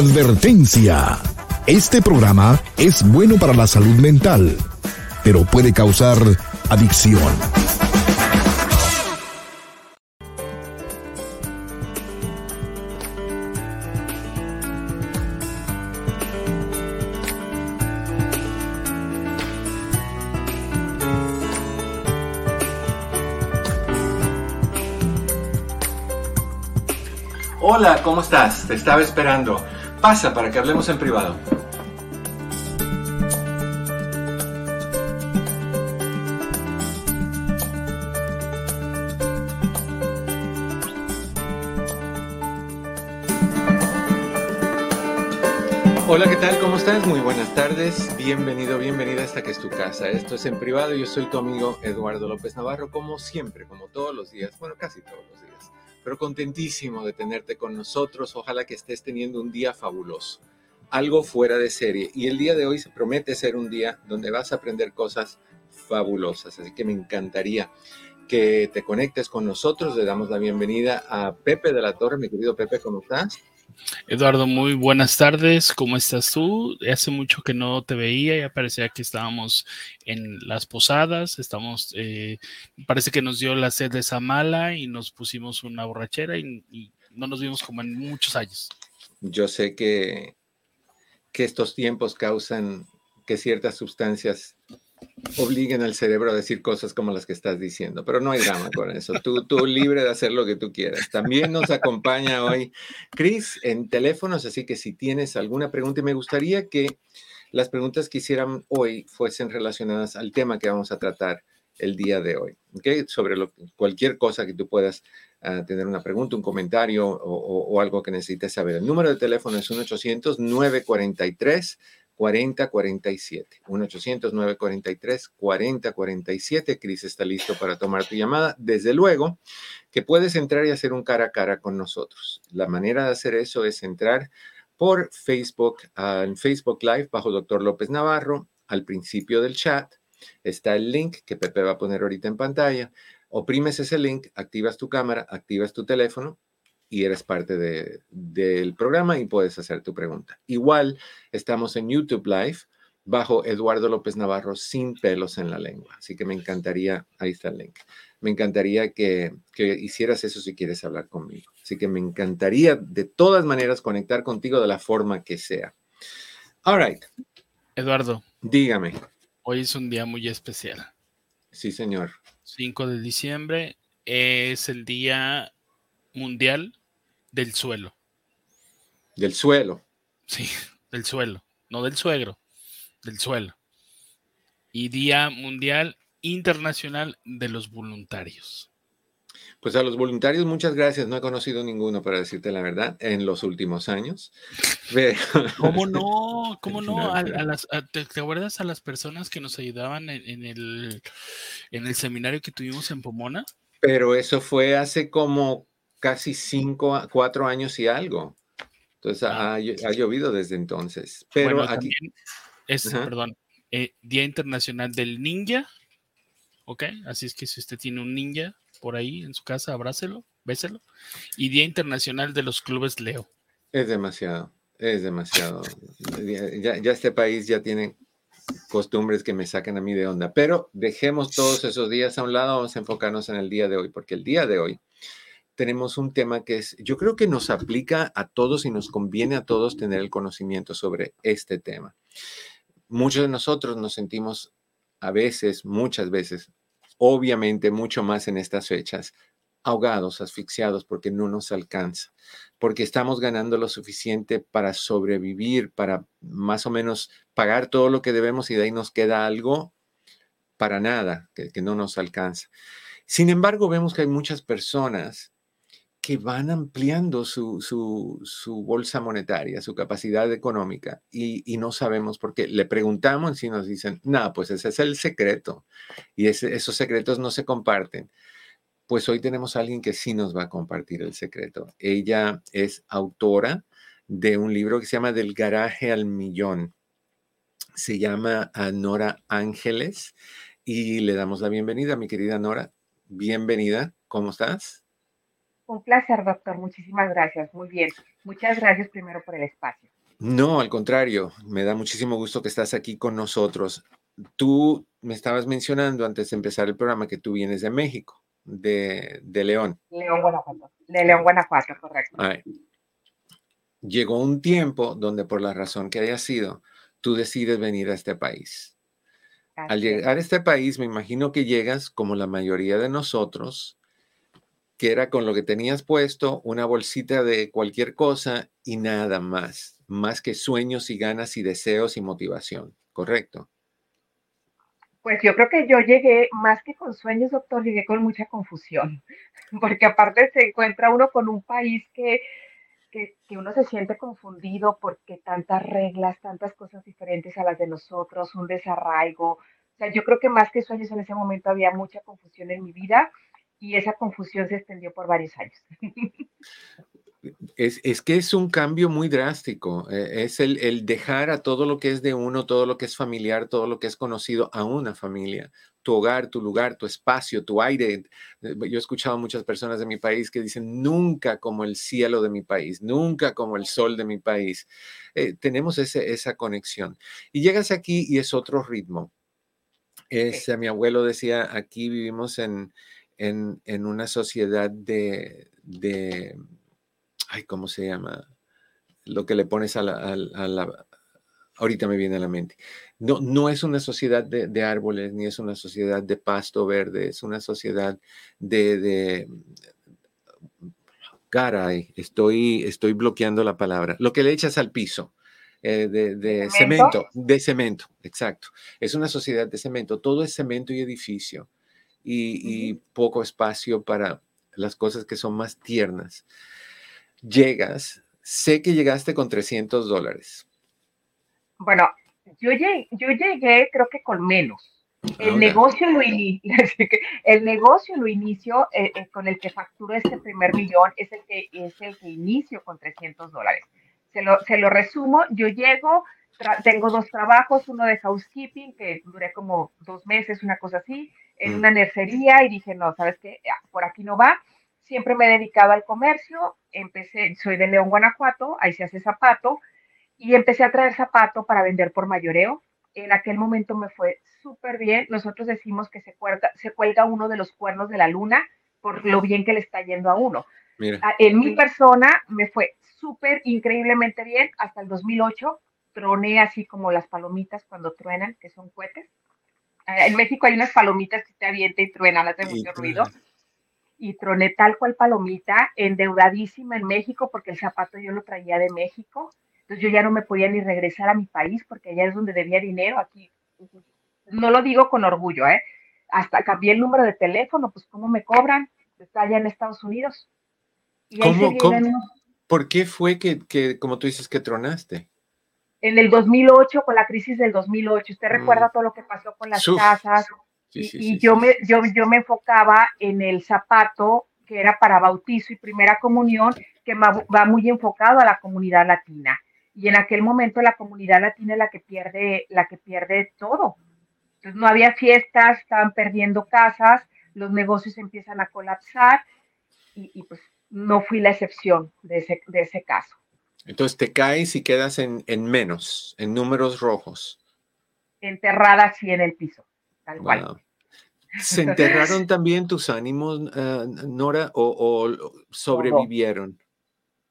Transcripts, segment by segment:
Advertencia. Este programa es bueno para la salud mental, pero puede causar adicción. Hola, ¿cómo estás? Te estaba esperando. Pasa para que hablemos en privado. Hola, ¿qué tal? ¿Cómo estás? Muy buenas tardes. Bienvenido, bienvenida a esta que es tu casa. Esto es en privado. Yo soy tu amigo Eduardo López Navarro, como siempre, como todos los días, bueno, casi todos los días pero contentísimo de tenerte con nosotros. Ojalá que estés teniendo un día fabuloso, algo fuera de serie. Y el día de hoy se promete ser un día donde vas a aprender cosas fabulosas. Así que me encantaría que te conectes con nosotros. Le damos la bienvenida a Pepe de la Torre. Mi querido Pepe, ¿cómo estás? Eduardo, muy buenas tardes. ¿Cómo estás tú? Hace mucho que no te veía, ya parecía que estábamos en las posadas, estamos, eh, parece que nos dio la sed de esa mala y nos pusimos una borrachera y, y, no nos vimos como en muchos años. Yo sé que, que estos tiempos causan que ciertas sustancias obliguen al cerebro a decir cosas como las que estás diciendo, pero no hay drama con eso. Tú, tú libre de hacer lo que tú quieras. También nos acompaña hoy Chris en teléfonos, así que si tienes alguna pregunta, y me gustaría que las preguntas que hicieran hoy fuesen relacionadas al tema que vamos a tratar el día de hoy, ¿okay? Sobre cualquier cosa que tú puedas uh, tener una pregunta, un comentario o, algo que necesites saber. El número de teléfono es 1-800-943. 4047. 1-800-943-4047. Cris está listo para tomar tu llamada. Desde luego que puedes entrar y hacer un cara a cara con nosotros. La manera de hacer eso es entrar por Facebook, uh, en Facebook Live bajo Doctor López Navarro. Al principio del chat está el link que Pepe va a poner ahorita en pantalla. Oprimes ese link, activas tu cámara, activas tu teléfono y eres parte de, del programa y puedes hacer tu pregunta. Igual estamos en YouTube Live bajo Eduardo López Navarro sin pelos en la lengua. Así que me encantaría, ahí está el link, me encantaría que, que hicieras eso si quieres hablar conmigo. Así que me encantaría de todas maneras conectar contigo de la forma que sea. All right. Eduardo. Dígame. Hoy es un día muy especial. Sí, señor. 5 de diciembre es el Día Mundial del suelo. Del suelo. Sí, del suelo, no del suegro, del suelo. Y Día Mundial Internacional de los Voluntarios. Pues a los voluntarios muchas gracias. No he conocido ninguno, para decirte la verdad, en los últimos años. ¿Cómo no? ¿Cómo no? A, a las, a, ¿te, ¿te, acuerdas a las personas que nos ayudaban en, en, el, en el seminario que tuvimos en Pomona? Pero eso fue hace como casi cinco, cuatro años y algo. Entonces ah. ha, ha, llovido desde entonces. Pero bueno, aquí es, perdón, eh, Día Internacional del Ninja. Ok, así es que si usted tiene un ninja por ahí en su casa, abrácelo, béselo. Y Día Internacional de los Clubes Leo. Es demasiado, es demasiado. ya, ya este país ya tiene costumbres que me sacan a mí de onda. Pero dejemos todos esos días a un lado, vamos a enfocarnos en el día de hoy, porque el día de hoy tenemos un tema que es, yo creo que nos aplica a todos y nos conviene a todos tener el conocimiento sobre este tema. Muchos de nosotros nos sentimos a veces, muchas veces, obviamente mucho más en estas fechas, ahogados, asfixiados, porque no nos alcanza, porque estamos ganando lo suficiente para sobrevivir, para más o menos pagar todo lo que debemos y de ahí nos queda algo para nada, que, que no nos alcanza. Sin embargo, vemos que hay muchas personas que van ampliando su, su, su, bolsa monetaria, su capacidad económica, y, no sabemos por qué. Le preguntamos y nos dicen, no, pues ese es el secreto, y esos secretos no se comparten. Pues hoy tenemos a alguien que sí nos va a compartir el secreto. Ella es autora de un libro que se llama Del garaje al millón. Se llama Nora Ángeles y le damos la bienvenida, mi querida Nora. Bienvenida, ¿cómo estás? Un placer, doctor. Muchísimas gracias. Muy bien. Muchas gracias primero por el espacio. No, al contrario, me da muchísimo gusto que estás aquí con nosotros. Tú me estabas mencionando antes de empezar el programa que tú vienes de México, de, León. León, Guanajuato. De León, Guanajuato, correcto. Llegó un tiempo donde por la razón que haya sido, tú decides venir a este país. Al llegar a este país, me imagino que llegas como la mayoría de nosotros, que era con lo que tenías puesto, una bolsita de cualquier cosa y nada más más que sueños y ganas y deseos y motivación, ¿correcto? Pues yo creo que yo llegué más que con sueños, doctor, llegué con mucha confusión, porque aparte se encuentra uno con un país que, que, uno se siente confundido porque tantas reglas, tantas cosas diferentes a las de nosotros, un desarraigo. O sea, yo creo que más que sueños en ese momento había mucha confusión en mi vida y esa confusión se extendió por varios años. Es, que es un cambio muy drástico. Eh, es el, dejar a todo lo que es de uno, todo lo que es familiar, todo lo que es conocido a una familia. Tu hogar, tu lugar, tu espacio, tu aire. Yo he escuchado a muchas personas de mi país que dicen, nunca como el cielo de mi país, nunca como el sol de mi país. Eh, tenemos esa conexión. Y llegas aquí y es otro ritmo. Es, Mi abuelo decía, aquí vivimos en, en, una sociedad de ay, ¿cómo se llama? Lo que le pones a la, ahorita me viene a la mente. No, no es una sociedad de, árboles, ni es una sociedad de pasto verde, es una sociedad de, de caray, estoy, estoy bloqueando la palabra. Lo que le echas al piso. Eh, de, ¿Cemento? de cemento, exacto. Es una sociedad de cemento, todo es cemento y edificio y, y poco espacio para las cosas que son más tiernas llegas, sé que llegaste con 300 dólares. Bueno, yo llegué, yo llegué creo que con menos. El negocio, lo el negocio lo inicio eh, eh, con el que facturo este primer millón, es el que, es el que inicio con 300 dólares. Se lo, se lo resumo, yo llego, tengo dos trabajos, uno de housekeeping, que duré como dos meses, una cosa así, en mm. una nercería y dije, no, ¿sabes qué? Por aquí no va siempre me he dedicado al comercio, empecé, soy de León, Guanajuato, ahí se hace zapato, y empecé a traer zapato para vender por mayoreo. En aquel momento me fue súper bien. Nosotros decimos que se cuelga, se cuelga uno de los cuernos de la luna por lo bien que le está yendo a uno. Ah, en mi persona me fue súper increíblemente bien hasta el 2008. Troné así como las palomitas cuando truenan, que son cohetes. Ah, en México hay unas palomitas que te avientan y truenan, hace mucho ruido y troné tal cual palomita, endeudadísima en México porque el zapato yo lo traía de México. Entonces yo ya no me podía ni regresar a mi país porque allá es donde debía dinero. Aquí no lo digo con orgullo, ¿eh? Hasta cambié el número de teléfono, pues ¿cómo me cobran? Está allá en Estados Unidos. ¿Cómo, ¿Por qué fue que, que, como tú dices, que tronaste? En el 2008, con la crisis del 2008, usted recuerda mm. todo lo que pasó con las casas, y, yo, me, yo, yo me enfocaba en el zapato que era para bautizo y primera comunión, que va muy enfocado a la comunidad latina. Y en aquel momento la comunidad latina es la que pierde, la que pierde todo. Entonces no había fiestas, estaban perdiendo casas, los negocios empiezan a colapsar y, pues no fui la excepción de ese, de ese caso. Entonces te caes y quedas en, en menos, en números rojos. Enterrada así en el piso. ¿Se enterraron también tus ánimos, eh, Nora, o, sobrevivieron?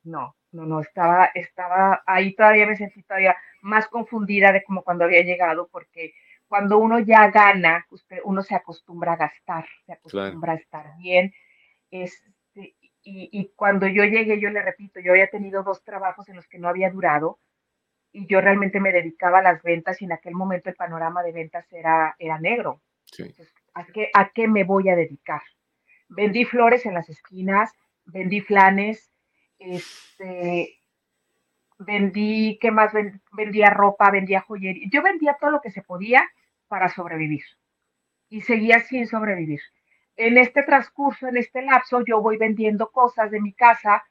No, no, no, estaba, estaba ahí todavía me sentí todavía más confundida de como cuando había llegado, porque cuando uno ya gana, usted, uno se acostumbra a gastar, se acostumbra a estar bien. Este, y, y, cuando yo llegué, yo le repito, yo había tenido dos trabajos en los que no había durado, y yo realmente me dedicaba a las ventas y en aquel momento el panorama de ventas era, era negro. ¿a, qué, ¿a, qué, me voy a dedicar? Vendí flores en las esquinas, vendí flanes, este, vendí, ¿qué más? Vendía ropa, vendía joyería. Yo vendía todo lo que se podía para sobrevivir y seguía sin sobrevivir. En este transcurso, en este lapso, yo voy vendiendo cosas de mi casa,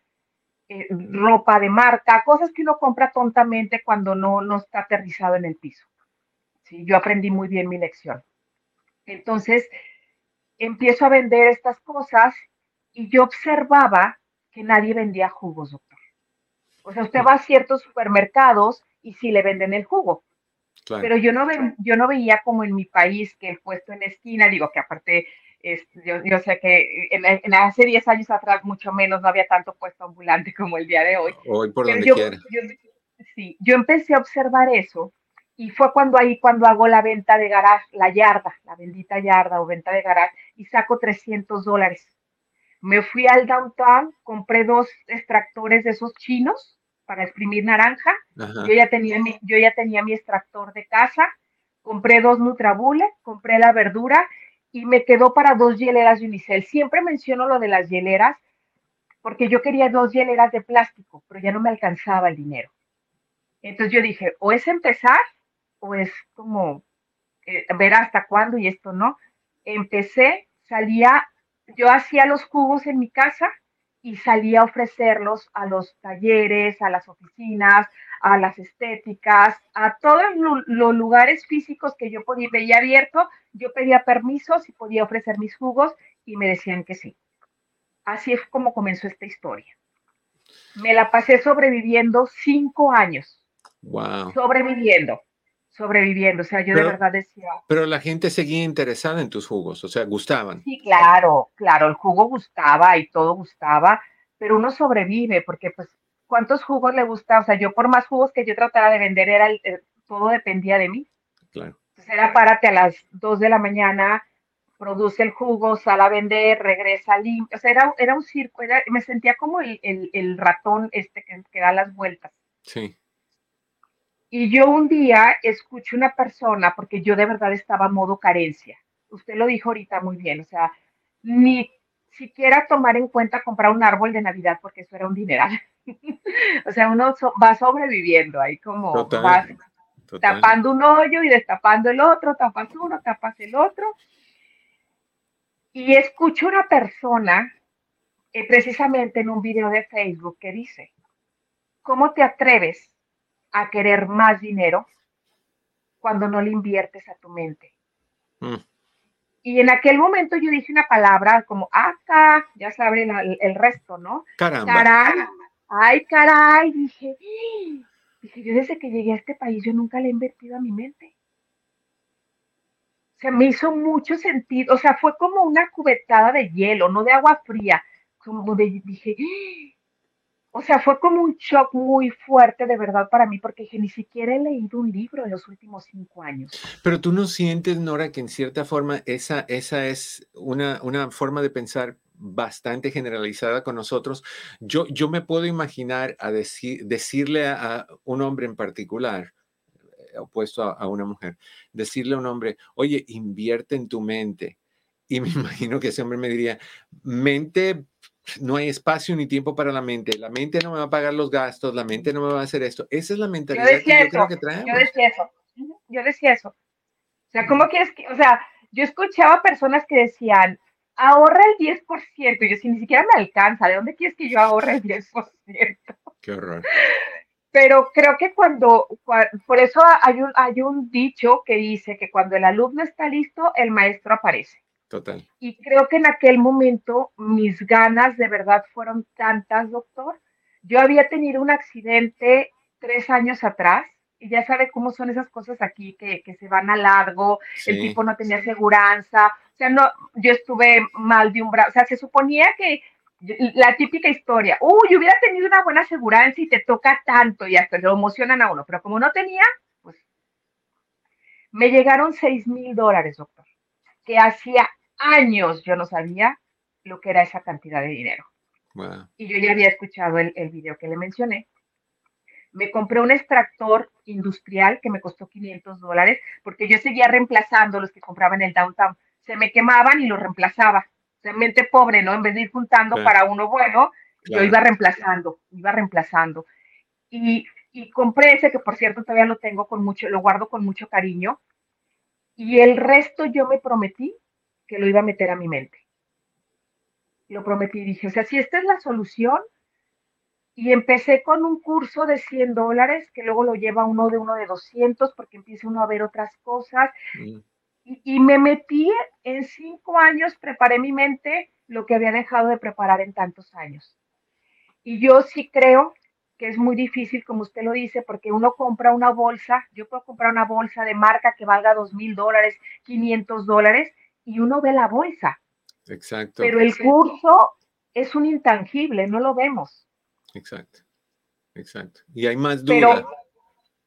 eh, ropa de marca, cosas que uno compra tontamente cuando no, no está aterrizado en el piso. ¿sí? Yo aprendí muy bien mi lección. Entonces, empiezo a vender estas cosas y yo observaba que nadie vendía jugos, doctor. O sea, usted va a ciertos supermercados y sí le venden el jugo. Pero yo no, ve, yo no veía como en mi país que el puesto en esquina, digo que aparte, es, yo, sé que en, hace 10 años atrás mucho menos, no había tanto puesto ambulante como el día de hoy. Hoy por donde quiera. sí, yo empecé a observar eso y fue cuando ahí, cuando hago la venta de garage, la yarda, la bendita yarda o venta de garage, y saco 300 dólares. Me fui al downtown, compré dos extractores de esos chinos, para exprimir naranja. Yo ya, tenía mi, yo ya tenía mi extractor de casa, compré dos Nutrabule, compré la verdura y me quedó para dos hieleras de Unicel. Siempre menciono lo de las hieleras porque yo quería dos hieleras de plástico, pero ya no me alcanzaba el dinero. Entonces yo dije, o es empezar o es como eh, ver hasta cuándo y esto no. Empecé, salía, yo hacía los jugos en mi casa y salía a ofrecerlos a los talleres, a las oficinas, a las estéticas, a todos los lugares físicos que yo podía, veía abierto, yo pedía permisos y podía ofrecer mis jugos y me decían que sí. Así es como comenzó esta historia. Me la pasé sobreviviendo cinco años. Wow. Sobreviviendo sobreviviendo. O sea, yo de verdad decía. Pero la gente seguía interesada en tus jugos, o sea, gustaban. Sí, claro, claro, el jugo gustaba y todo gustaba, pero uno sobrevive porque, pues, ¿cuántos jugos le gusta? O sea, yo por más jugos que yo tratara de vender, era el, todo dependía de mí. Claro. Entonces era párate a las 2 de la mañana, produce el jugo, sale a vender, regresa limpio. O sea, era, era un circo, me sentía como el, el ratón este que, que da las vueltas. Sí. Y yo un día escucho una persona, porque yo de verdad estaba a modo carencia. Usted lo dijo ahorita muy bien, o sea, ni siquiera tomar en cuenta comprar un árbol de Navidad, porque eso era un dineral. o sea, uno va sobreviviendo ahí como tapando un hoyo y destapando el otro, tapas uno, tapas el otro. Y escucho una persona, eh, precisamente en un video de Facebook, que dice, ¿cómo te atreves a querer más dinero cuando no le inviertes a tu mente. Mm. Y en aquel momento yo dije una palabra como acá, ya saben el, resto, ¿no? Caramba. Caray, ay, caray, dije, dije, yo desde que llegué a este país yo nunca le he invertido a mi mente. O sea, me hizo mucho sentido, o sea, fue como una cubetada de hielo, no de agua fría, como de, dije, o sea, fue como un shock muy fuerte de verdad para mí, porque ni siquiera he leído un libro en los últimos cinco años. Pero tú no sientes, Nora, que en cierta forma esa, esa es una, una forma de pensar bastante generalizada con nosotros. Yo, yo me puedo imaginar a decir, decirle a, un hombre en particular, eh, opuesto a, una mujer, decirle a un hombre, oye, invierte en tu mente. Y me imagino que ese hombre me diría, mente no hay espacio ni tiempo para la mente. La mente no me va a pagar los gastos, la mente no me va a hacer esto. Esa es la mentalidad que yo creo que traemos. Yo decía eso. Yo decía eso. O sea, ¿cómo quieres que, o sea, yo escuchaba personas que decían, ahorra el 10%. Y yo, si ni siquiera me alcanza, ¿de dónde quieres que yo ahorre el 10%? Qué horror. Pero creo que cuando, por eso hay un, hay un dicho que dice que cuando el alumno está listo, el maestro aparece. Total. Y creo que en aquel momento mis ganas de verdad fueron tantas, doctor. Yo había tenido un accidente tres años atrás y ya sabe cómo son esas cosas aquí que, se van a largo, el tipo no tenía aseguranza, o sea, no, yo estuve mal de un brazo, o sea, se suponía que la típica historia, uy, hubiera tenido una buena aseguranza y te toca tanto y hasta lo emocionan a uno, pero como no tenía, pues me llegaron seis mil dólares, doctor, que hacía años yo no sabía lo que era esa cantidad de dinero. Y yo ya había escuchado el, el video que le mencioné. Me compré un extractor industrial que me costó 500 dólares porque yo seguía reemplazando los que compraba en el downtown. Se me quemaban y los reemplazaba. O sea, mente pobre, ¿no? En vez de ir juntando para uno bueno, yo iba reemplazando, iba reemplazando. Y, y compré ese que por cierto todavía lo tengo con mucho, lo guardo con mucho cariño. Y el resto yo me prometí que lo iba a meter a mi mente. Lo prometí, dije, o sea, si esta es la solución, y empecé con un curso de 100 dólares, que luego lo lleva uno de uno de 200, porque empieza uno a ver otras cosas. Mm. y, me metí en cinco años, preparé mi mente lo que había dejado de preparar en tantos años. Y yo sí creo que es muy difícil, como usted lo dice, porque uno compra una bolsa, yo puedo comprar una bolsa de marca que valga dos mil dólares, 500 dólares, y uno ve la bolsa. Exacto. Pero el curso es un intangible, no lo vemos. Exacto. Exacto. Y hay más dudas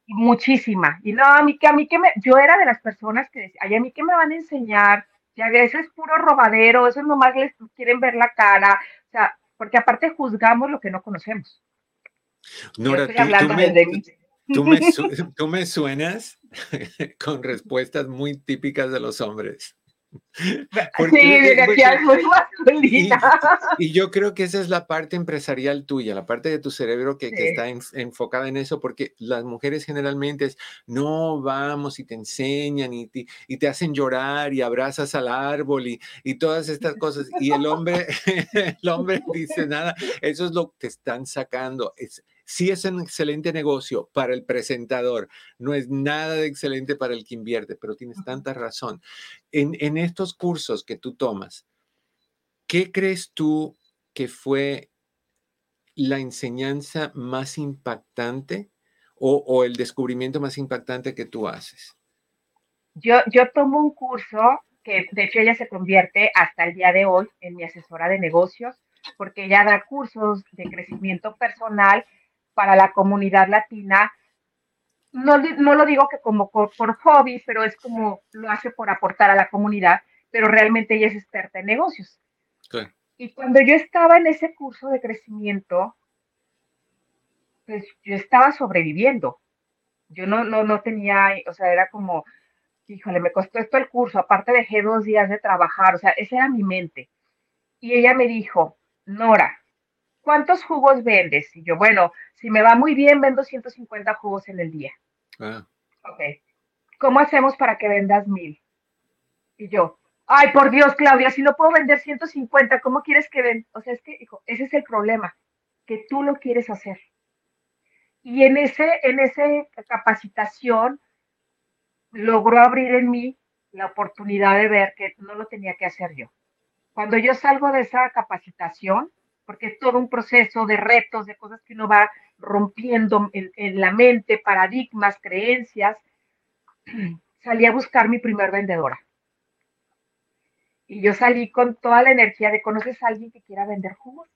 muchísima. Y no, a mí que a mí que me, yo era de las personas que decía, ay, a mí que me van a enseñar, ya que eso es puro robadero, eso nomás les quieren ver la cara, o sea, porque aparte juzgamos lo que no conocemos. Nora, tú, tú me suenas con respuestas muy típicas de los hombres. Y, yo creo que esa es la parte empresarial tuya, la parte de tu cerebro que, está enfocada en eso, porque las mujeres generalmente es, no, vamos y te enseñan y te, y te hacen llorar y abrazas al árbol y, y todas estas cosas. Y el hombre, el hombre dice nada, eso es lo que te están sacando. Es, sí es un excelente negocio para el presentador, no es nada de excelente para el que invierte, pero tienes tanta razón. En, estos cursos que tú tomas, ¿qué crees tú que fue la enseñanza más impactante o, el descubrimiento más impactante que tú haces? Yo, yo tomo un curso que de hecho ella se convierte hasta el día de hoy en mi asesora de negocios, porque ella da cursos de crecimiento personal para la comunidad latina. No, no lo digo que como por, hobby, pero es como lo hace por aportar a la comunidad, pero realmente ella es experta en negocios. Y cuando yo estaba en ese curso de crecimiento, pues yo estaba sobreviviendo. Yo no, no, no tenía, o sea, era como, híjole, me costó esto el curso, aparte dejé dos días de trabajar, o sea, esa era mi mente. Y ella me dijo, Nora, ¿cuántos jugos vendes? Y yo, bueno, si me va muy bien, vendo 150 jugos en el día. Ah. Ok. ¿Cómo hacemos para que vendas mil? Y yo, ay, por Dios, Claudia, si no puedo vender 150, ¿cómo quieres que venda? O sea, es que, hijo, ese es el problema, que tú lo quieres hacer. Y en ese, en esa capacitación logró abrir en mí la oportunidad de ver que no lo tenía que hacer yo. Cuando yo salgo de esa capacitación, porque es todo un proceso de retos, de cosas que uno va rompiendo en, la mente, paradigmas, creencias. Salí a buscar mi primer vendedora. Y yo salí con toda la energía de, ¿conoces a alguien que quiera vender jugos?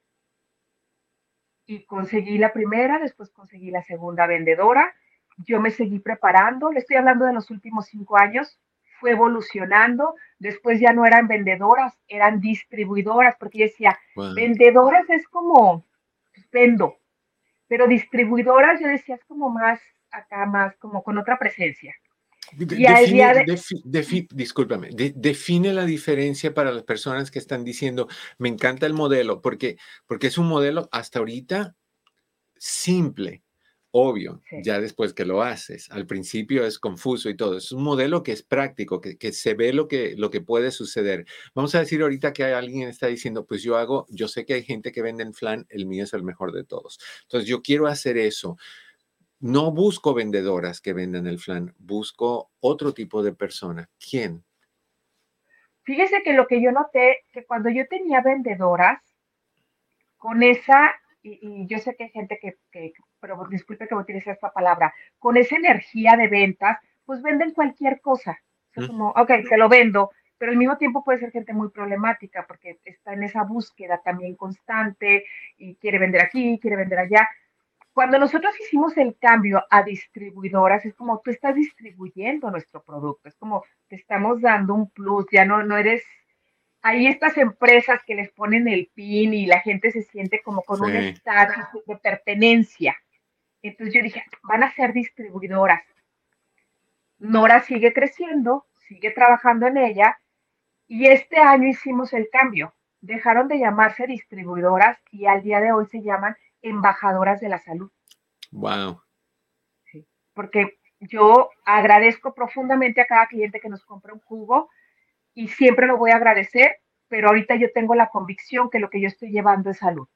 Y conseguí la primera, después conseguí la segunda vendedora. Yo me seguí preparando, le estoy hablando de los últimos cinco años, fue evolucionando, después ya no eran vendedoras, eran distribuidoras, porque yo decía, vendedoras es como, pues, vendo, pero distribuidoras yo decía es como más acá, más como con otra presencia. discúlpame, define la diferencia para las personas que están diciendo, me encanta el modelo, porque, porque es un modelo hasta ahorita simple, obvio, ya después que lo haces. Al principio es confuso y todo. Es un modelo que es práctico, que, se ve lo que, lo que puede suceder. Vamos a decir ahorita que alguien está diciendo, pues yo hago, yo sé que hay gente que vende en flan, el mío es el mejor de todos. Entonces yo quiero hacer eso. No busco vendedoras que vendan el flan, busco otro tipo de persona. ¿Quién? Fíjese que lo que yo noté, que cuando yo tenía vendedoras, con esa y, yo sé que hay gente que, pero disculpe que utilice esta palabra, con esa energía de ventas, pues venden cualquier cosa. Es como, ok, te lo vendo, pero al mismo tiempo puede ser gente muy problemática porque está en esa búsqueda también constante y quiere vender aquí, quiere vender allá. Cuando nosotros hicimos el cambio a distribuidoras, es como tú estás distribuyendo nuestro producto, es como te estamos dando un plus, ya no, no eres hay estas empresas que les ponen el pin y la gente se siente como con un estatus de pertenencia. Entonces yo dije, van a ser distribuidoras. Nora sigue creciendo, sigue trabajando en ella y este año hicimos el cambio. Dejaron de llamarse distribuidoras y al día de hoy se llaman embajadoras de la salud. Wow. Sí, porque yo agradezco profundamente a cada cliente que nos compra un jugo y siempre lo voy a agradecer, pero ahorita yo tengo la convicción que lo que yo estoy llevando es salud.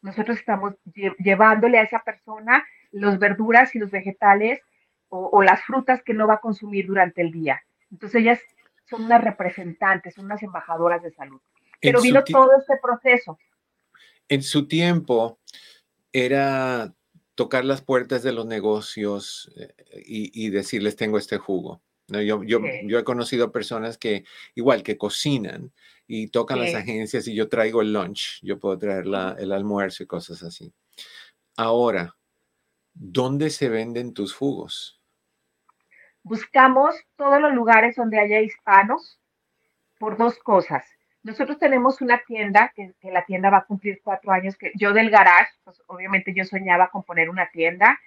Nosotros estamos llevándole a esa persona los verduras y los vegetales o, las frutas que no va a consumir durante el día. Entonces ella son unas representantes, son unas embajadoras de salud. Pero vino todo este proceso. En su tiempo era tocar las puertas de los negocios eh, y, decirles tengo este jugo. Yo, yo, yo, he conocido personas que igual que cocinan y tocan las agencias y yo traigo el lunch, yo puedo traer el almuerzo y cosas así. Ahora, ¿dónde se venden tus jugos? Buscamos todos los lugares donde haya hispanos por dos cosas. Nosotros tenemos una tienda, que, la tienda va a cumplir cuatro años, que yo del garage, pues obviamente yo soñaba con poner una tienda,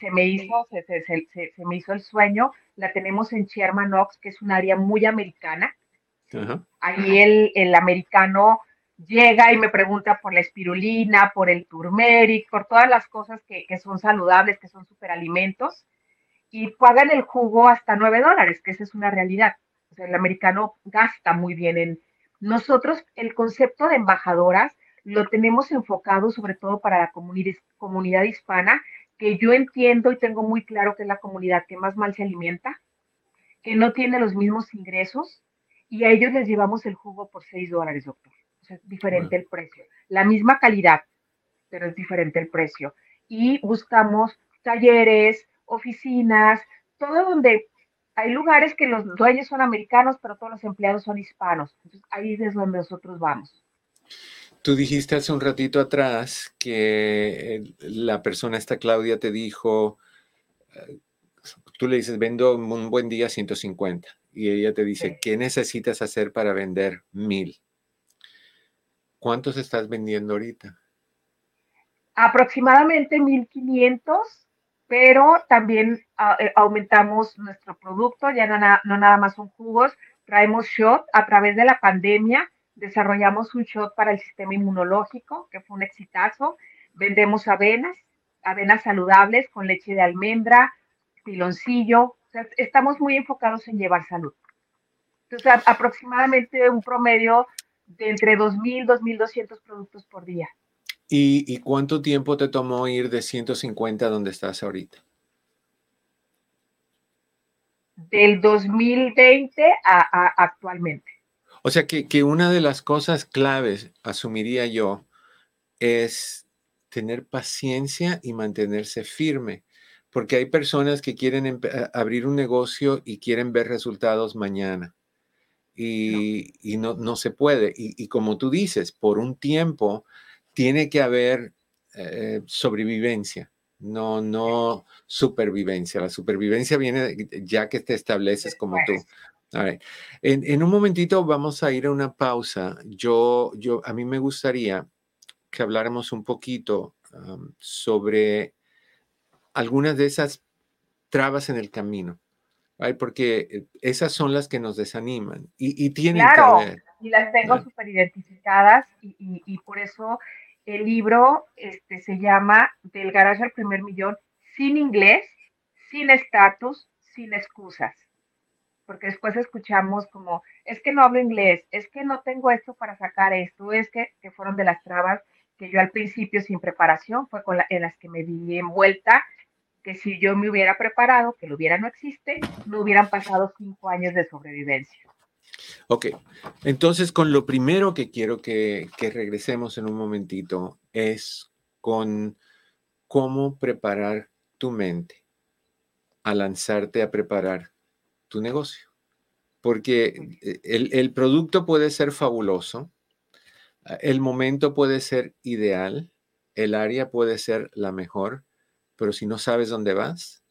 se me hizo, se, se, me hizo el sueño, la tenemos en Sherman Oaks, que es un área muy americana. Ahí el, el, americano llega y me pregunta por la espirulina, por el turmeric, por todas las cosas que, que son saludables, que son superalimentos, y pagan el jugo hasta nueve dólares, que esa es una realidad. O sea, el americano gasta muy bien en, nosotros el concepto de embajadoras lo tenemos enfocado sobre todo para la comunidad hispana, que yo entiendo y tengo muy claro que es la comunidad que más mal se alimenta, que no tiene los mismos ingresos y a ellos les llevamos el jugo por 6 dólares, doctor. Sea, es diferente el precio. La misma calidad, pero es diferente el precio. Y buscamos talleres, oficinas, todo donde hay lugares que los dueños son americanos, pero todos los empleados son hispanos. Entonces, ahí es donde nosotros vamos. Tú dijiste hace un ratito atrás que eh, la persona esta Claudia te dijo, eh, tú le dices, vendo un buen día 150 y ella te dice, ¿qué necesitas hacer para vender mil? ¿Cuántos estás vendiendo ahorita? Aproximadamente 1500 pero también eh, aumentamos nuestro producto, ya no, nada más son jugos, traemos shot a través de la pandemia, desarrollamos un shot para el sistema inmunológico, que fue un exitazo, vendemos avenas, avenas saludables con leche de almendra, piloncillo, estamos muy enfocados en llevar salud. Entonces, aproximadamente un promedio de entre 2.000 2.200 productos por día. ¿Y, cuánto tiempo te tomó ir de 150 a donde estás ahorita? Del 2020 a, actualmente. O sea que, que, una de las cosas claves, asumiría yo, es tener paciencia y mantenerse firme. Porque hay personas que quieren abrir un negocio y quieren ver resultados mañana. Y no, y no, no se puede. Y, y, como tú dices, por un tiempo tiene que haber eh, sobrevivencia, no, no supervivencia. La supervivencia viene ya que te estableces como tú. En, un momentito vamos a ir a una pausa. Yo, yo, a mí me gustaría que habláramos un poquito sobre algunas de esas trabas en el camino, porque eh, esas son las que nos desaniman y, tienen que ver. Y las tengo súper identificadas y, y, por eso el libro este, se llama Del garaje al primer millón, sin inglés, sin estatus, sin excusas. Porque después escuchamos como, es que no hablo inglés, es que no tengo esto para sacar esto, es que, que fueron de las trabas que yo al principio sin preparación fue con en las que me vi envuelta, que si yo me hubiera preparado, que lo hubiera no existe, no hubieran pasado cinco años de sobrevivencia. Ok, entonces con lo primero que quiero que, regresemos en un momentito es con cómo preparar tu mente a lanzarte a preparar tu negocio. Porque eh, el, el, producto puede ser fabuloso, el momento puede ser ideal, el área puede ser la mejor, pero si no sabes dónde vas,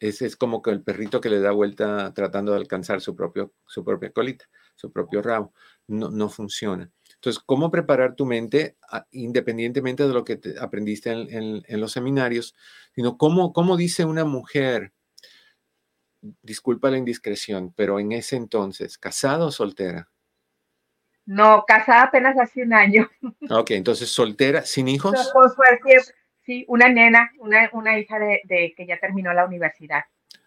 es, es como que el perrito que le da vuelta tratando de alcanzar su, propio, su propia colita, su propio rabo. No, no funciona. Entonces, ¿cómo preparar tu mente ah, independientemente de lo que aprendiste en, en, los seminarios? Sino, ¿cómo, ¿cómo dice una mujer, disculpa la indiscreción, pero en ese entonces, ¿casada o soltera? No, casada apenas hace un año. Ok, entonces soltera, sin hijos. Sí, una nena, una, una hija de, que ya terminó la universidad.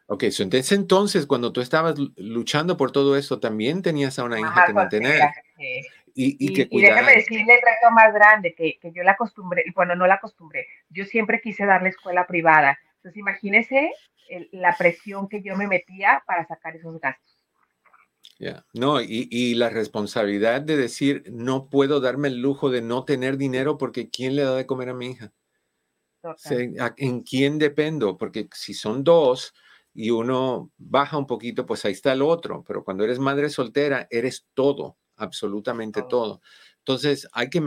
Ok, entonces, entonces cuando tú estabas luchando por todo eso, también tenías a una hija que mantener. Y, y, que y déjame decirle el reto más grande, que, que yo la acostumbré, bueno, no la acostumbré, yo siempre quise darle escuela privada. Entonces, imagínese la presión que yo me metía para sacar esos gastos. Ya, no, y, la responsabilidad de decir, no puedo darme el lujo de no tener dinero porque ¿quién le da de comer a mi hija? ¿En quién dependo? Porque si son dos y uno baja un poquito, pues ahí está el otro. Pero cuando eres madre soltera, eres todo, absolutamente todo. Entonces hay que,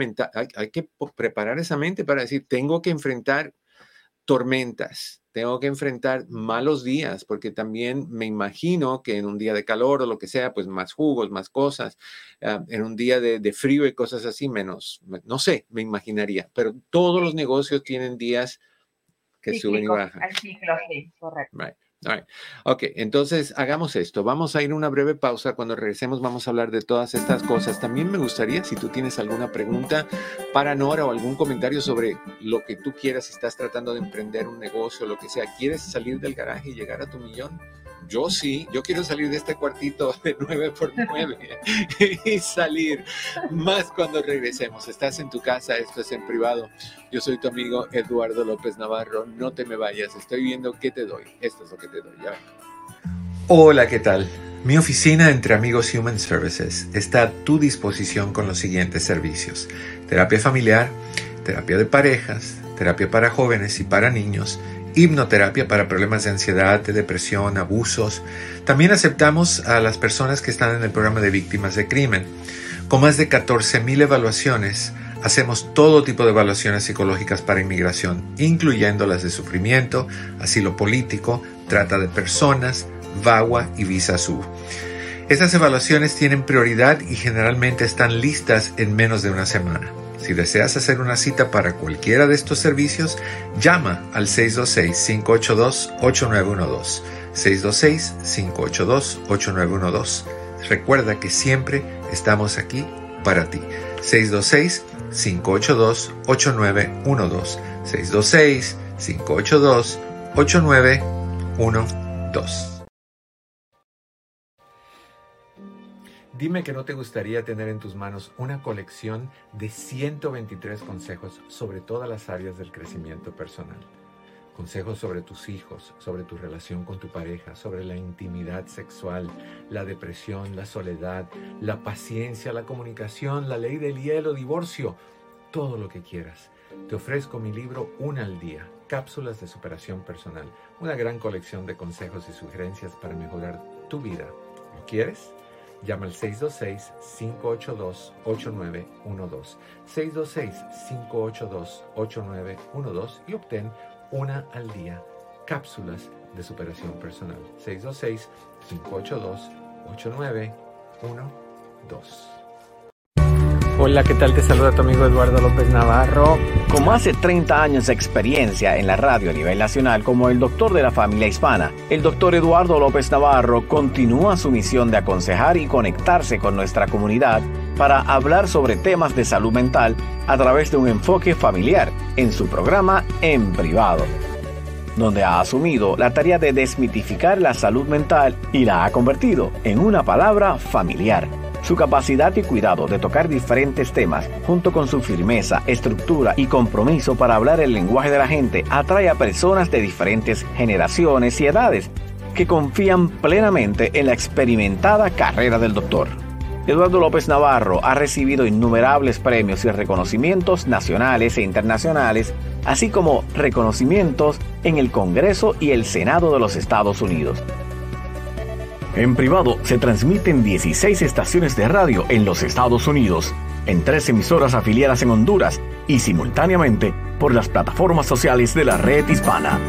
hay que preparar esa mente para decir, tengo que enfrentar tormentas, tengo que enfrentar malos días, porque también me imagino que en un día de calor o lo que sea, pues más jugos, más cosas, ah, en un día de, frío y cosas así, menos, no sé, me imaginaría, pero todos los negocios tienen días que suben y bajan. correcto. Ok, entonces hagamos esto. Vamos a ir a una breve pausa. Cuando regresemos vamos a hablar de todas estas cosas. También me gustaría, si tú tienes alguna pregunta para Nora o algún comentario sobre lo que tú quieras, si estás tratando de emprender un negocio, lo que sea, quieres salir del garaje y llegar a tu millón, yo sí, yo quiero salir de este cuartito de 9 por 9 y salir más cuando regresemos. Estás en tu casa, esto es en privado. Yo soy tu amigo Eduardo López Navarro. No te me vayas, estoy viendo qué te doy. Esto es lo que te doy. Ya. Hola, ¿qué tal? Mi oficina entre amigos Human Services está a tu disposición con los siguientes servicios. Terapia familiar, terapia de parejas, terapia para jóvenes y para niños hipnoterapia para problemas de ansiedad, de depresión, abusos. También aceptamos a las personas que están en el programa de víctimas de crimen. Con más de 14.000 evaluaciones, hacemos todo tipo de evaluaciones psicológicas para inmigración, incluyendo las de sufrimiento, asilo político, trata de personas, VAWA y Visa Sur. Estas evaluaciones tienen prioridad y generalmente están listas en menos de una semana. Si deseas hacer una cita para cualquiera de estos servicios, llama al 626-582-8912. 626-582-8912. Recuerda que siempre estamos aquí para ti. 626-582-8912. 626-582-8912. Dime que no te gustaría tener en tus manos una colección de 123 consejos sobre todas las áreas del crecimiento personal. Consejos sobre tus hijos, sobre tu relación con tu pareja, sobre la intimidad sexual, la depresión, la soledad, la paciencia, la comunicación, la ley del hielo, divorcio, todo lo que quieras. Te ofrezco mi libro Una al día, cápsulas de superación personal, una gran colección de consejos y sugerencias para mejorar tu vida. ¿Lo quieres? Llama al 626-582-8912. 626-582-8912 y obtén una al día cápsulas de superación personal. 626-582-8912. Hola, ¿qué tal? Te saluda tu amigo Eduardo López Navarro. Como hace 30 años de experiencia en la radio a nivel nacional como el doctor de la familia hispana, el doctor Eduardo López Navarro continúa su misión de aconsejar y conectarse con nuestra comunidad para hablar sobre temas de salud mental a través de un enfoque familiar en su programa En Privado donde ha asumido la tarea de desmitificar la salud mental y la ha convertido en una palabra familiar su capacidad y cuidado de tocar diferentes temas, junto con su firmeza, estructura y compromiso para hablar el lenguaje de la gente, atrae a personas de diferentes generaciones y edades que confían plenamente en la experimentada carrera del doctor. Eduardo López Navarro ha recibido innumerables premios y reconocimientos nacionales e internacionales, así como reconocimientos en el Congreso y el Senado de los Estados Unidos. En privado se transmiten 16 estaciones de radio en los Estados Unidos, en tres emisoras afiliadas en Honduras y simultáneamente por las plataformas sociales de la red hispana.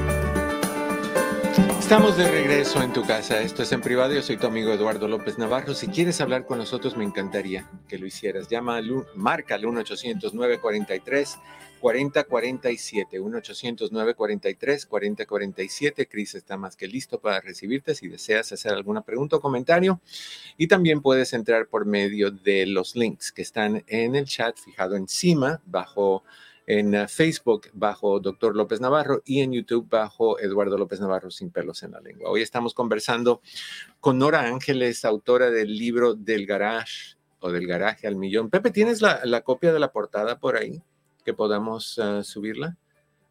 Estamos de regreso en tu casa. Esto es en privado. Yo soy tu amigo Eduardo López Navarro. Si quieres hablar con nosotros, me encantaría que lo hicieras. Llama marca al 1 800 943 4047, 1-800-943-4047. Cris está más que listo para recibirte si deseas hacer alguna pregunta o comentario. Y también puedes entrar por medio de los links que están en el chat fijado encima, bajo en uh, Facebook bajo Doctor López Navarro y en YouTube bajo Eduardo López Navarro sin pelos en la lengua. Hoy estamos conversando con Nora Ángeles, autora del libro Del Garage o del Garaje al Millón. Pepe, ¿tienes la, la copia de la portada por ahí? Que podamos ah, subirla?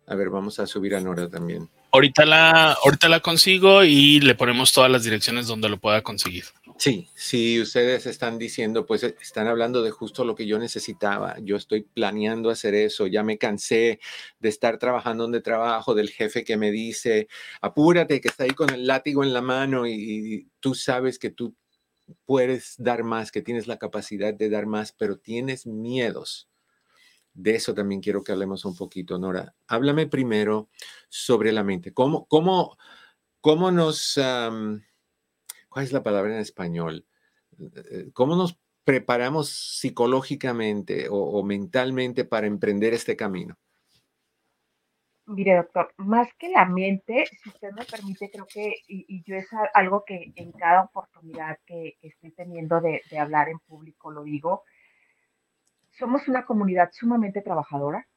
A ver, vamos a subir a Nora también. Ahorita la, ahorita la consigo y le ponemos todas las direcciones donde lo pueda conseguir. Sí, sí, ustedes están diciendo, pues eh, están hablando de justo lo que yo necesitaba. Yo estoy planeando hacer eso. Ya me cansé de estar trabajando donde trabajo, del jefe que me dice, apúrate, que está ahí con el látigo en la mano y, tú sabes que tú puedes dar más, que tienes la capacidad de dar más, pero tienes miedos. De eso también quiero que hablemos un poquito, Nora. Háblame primero sobre la mente. ¿Cómo, cómo, cómo nos... ¿cuál es la palabra en español? Eh, ¿Cómo nos preparamos psicológicamente o, mentalmente para emprender este camino? Mire, doctor, más que la mente, si usted me permite, creo que, y, yo es algo que en cada oportunidad que, estoy teniendo de, hablar en público lo digo, somos una comunidad sumamente trabajadora,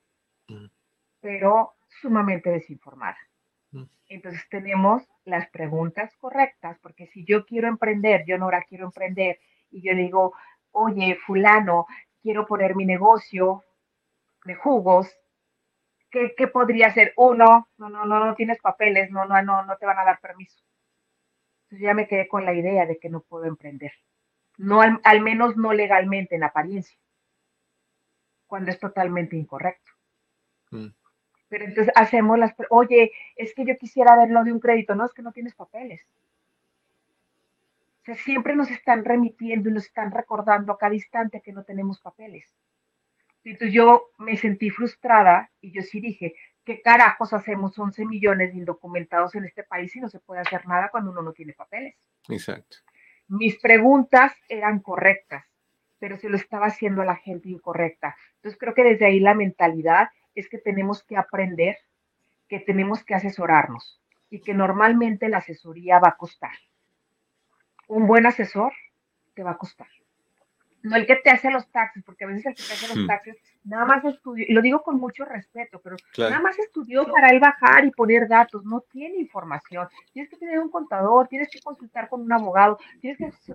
mm. pero sumamente desinformada. Mm. Entonces tenemos las preguntas correctas, porque si yo quiero emprender, yo no la quiero emprender, y yo digo, oye, fulano, quiero poner mi negocio de jugos, ¿qué, qué podría ser? Uno, no, no, no, no tienes papeles, no, no, no, no te van a dar permiso. Entonces ya me quedé con la idea de que no puedo emprender. No, al, menos no legalmente, en apariencia, cuando es totalmente incorrecto. Mm. Pero entonces hacemos las, oye, es que yo quisiera verlo de un crédito, no, es que no tienes papeles. O sea, siempre nos están remitiendo y nos están recordando a cada instante que no tenemos papeles. Entonces yo me sentí frustrada y yo sí dije, ¿qué carajos hacemos 11 millones de indocumentados en este país si no se puede hacer nada cuando uno no tiene papeles? Exacto. Mis preguntas eran correctas, pero se lo estaba haciendo a la gente incorrecta. Entonces creo que desde ahí la mentalidad es que tenemos que aprender, que tenemos que asesorarnos y que normalmente la asesoría va a costar. Un buen asesor te va a costar. No el que te hace los taxes, porque a veces el que te hace los hmm. taxes nada más estudió, y lo digo con mucho respeto, pero nada más estudió para él bajar y poner datos, no tiene información. Tienes que tener un contador, tienes que consultar con un abogado, tienes que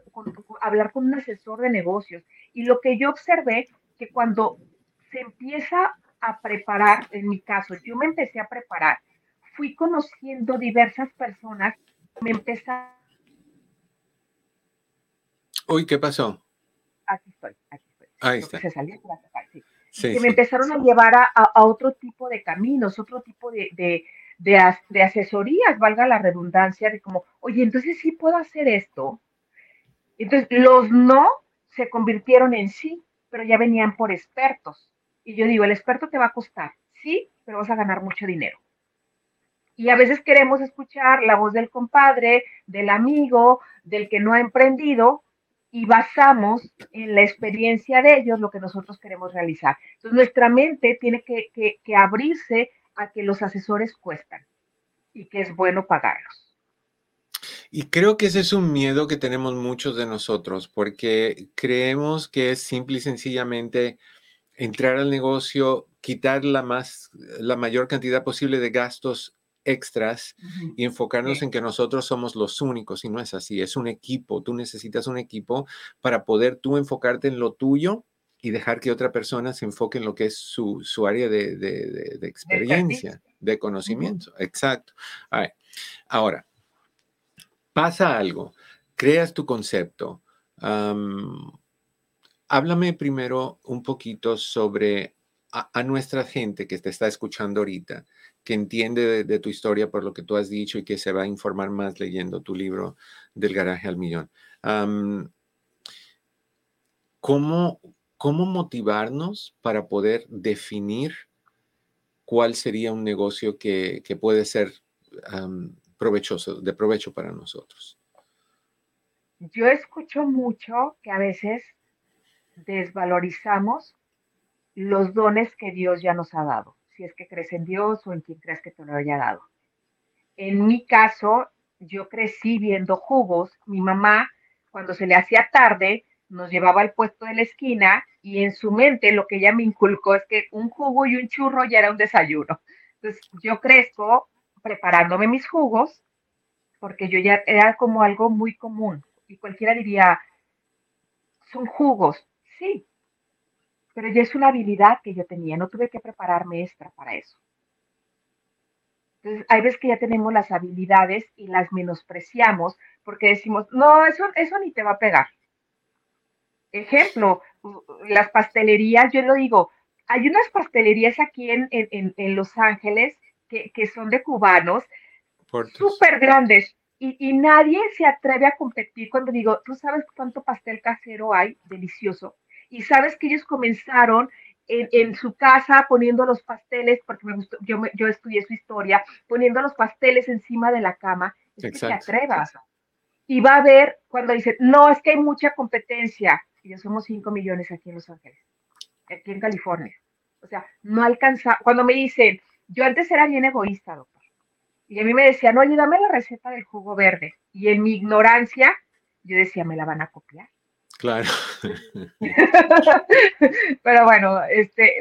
hablar con un asesor de negocios. Y lo que yo observé, que cuando se empieza a preparar, en mi caso, yo me empecé a preparar, fui conociendo diversas personas, me empezaron... Uy, ¿qué pasó? Aquí estoy, aquí estoy. Ahí está. Se sí. que me empezaron a llevar a, a, otro tipo de caminos, otro tipo de, de, de, de, asesorías, valga la redundancia, de como, oye, entonces sí puedo hacer esto. Entonces, los no se convirtieron en sí, pero ya venían por expertos. Y yo digo, el experto te va a costar, sí, pero vas a ganar mucho dinero. Y a veces queremos escuchar la voz del compadre, del amigo, del que no ha emprendido, y basamos en la experiencia de ellos lo que nosotros queremos realizar. Entonces, nuestra mente tiene que, que abrirse a que los asesores cuestan y que es bueno pagarlos. Y creo que ese es un miedo que tenemos muchos de nosotros, porque creemos que es simple y sencillamente entrar al negocio, quitar la, más, la mayor cantidad posible de gastos extras y enfocarnos en que nosotros somos los únicos y no es así, es un equipo, tú necesitas un equipo para poder tú enfocarte en lo tuyo y dejar que otra persona se enfoque en lo que es su, área de, experiencia, de conocimiento. Exacto. Ahora, pasa algo, creas tu concepto, háblame primero un poquito sobre a, nuestra gente que te está escuchando ahorita, que entiende de, tu historia por lo que tú has dicho y que se va a informar más leyendo tu libro del garaje al millón. ¿cómo, ¿Cómo motivarnos para poder definir cuál sería un negocio que, puede ser provechoso, de provecho para nosotros? Yo escucho mucho que a veces desvalorizamos los dones que Dios ya nos ha dado, si es que crees en Dios o en quien crees que te lo haya dado. En mi caso, yo crecí viendo jugos. Mi mamá, cuando se le hacía tarde, nos llevaba al puesto de la esquina y en su mente lo que ella me inculcó es que un jugo y un churro ya era un desayuno. Entonces yo crezco preparándome mis jugos porque yo ya era como algo muy común y cualquiera diría, son jugos, Sí, pero ya es una habilidad que yo tenía, no tuve que prepararme extra para eso. Entonces, hay veces que ya tenemos las habilidades y las menospreciamos porque decimos, no, eso, eso ni te va a pegar. Ejemplo, las pastelerías, yo lo digo, hay unas pastelerías aquí en, en, Los Ángeles que, que, son de cubanos, súper grandes, y, y, nadie se atreve a competir cuando digo, tú sabes cuánto pastel casero hay, delicioso, y sabes que ellos comenzaron en, en, su casa poniendo los pasteles, porque me gustó, yo, yo estudié su historia, poniendo los pasteles encima de la cama, es que se atrevas. Y va a ver cuando dice, no, es que hay mucha competencia, y ya somos 5 millones aquí en Los Ángeles, aquí en California. O sea, no alcanza, cuando me dicen, yo antes era bien egoísta, doctor, y a mí me decían, oye, dame la receta del jugo verde, y en mi ignorancia, yo decía, me la van a copiar. Claro. pero bueno, este,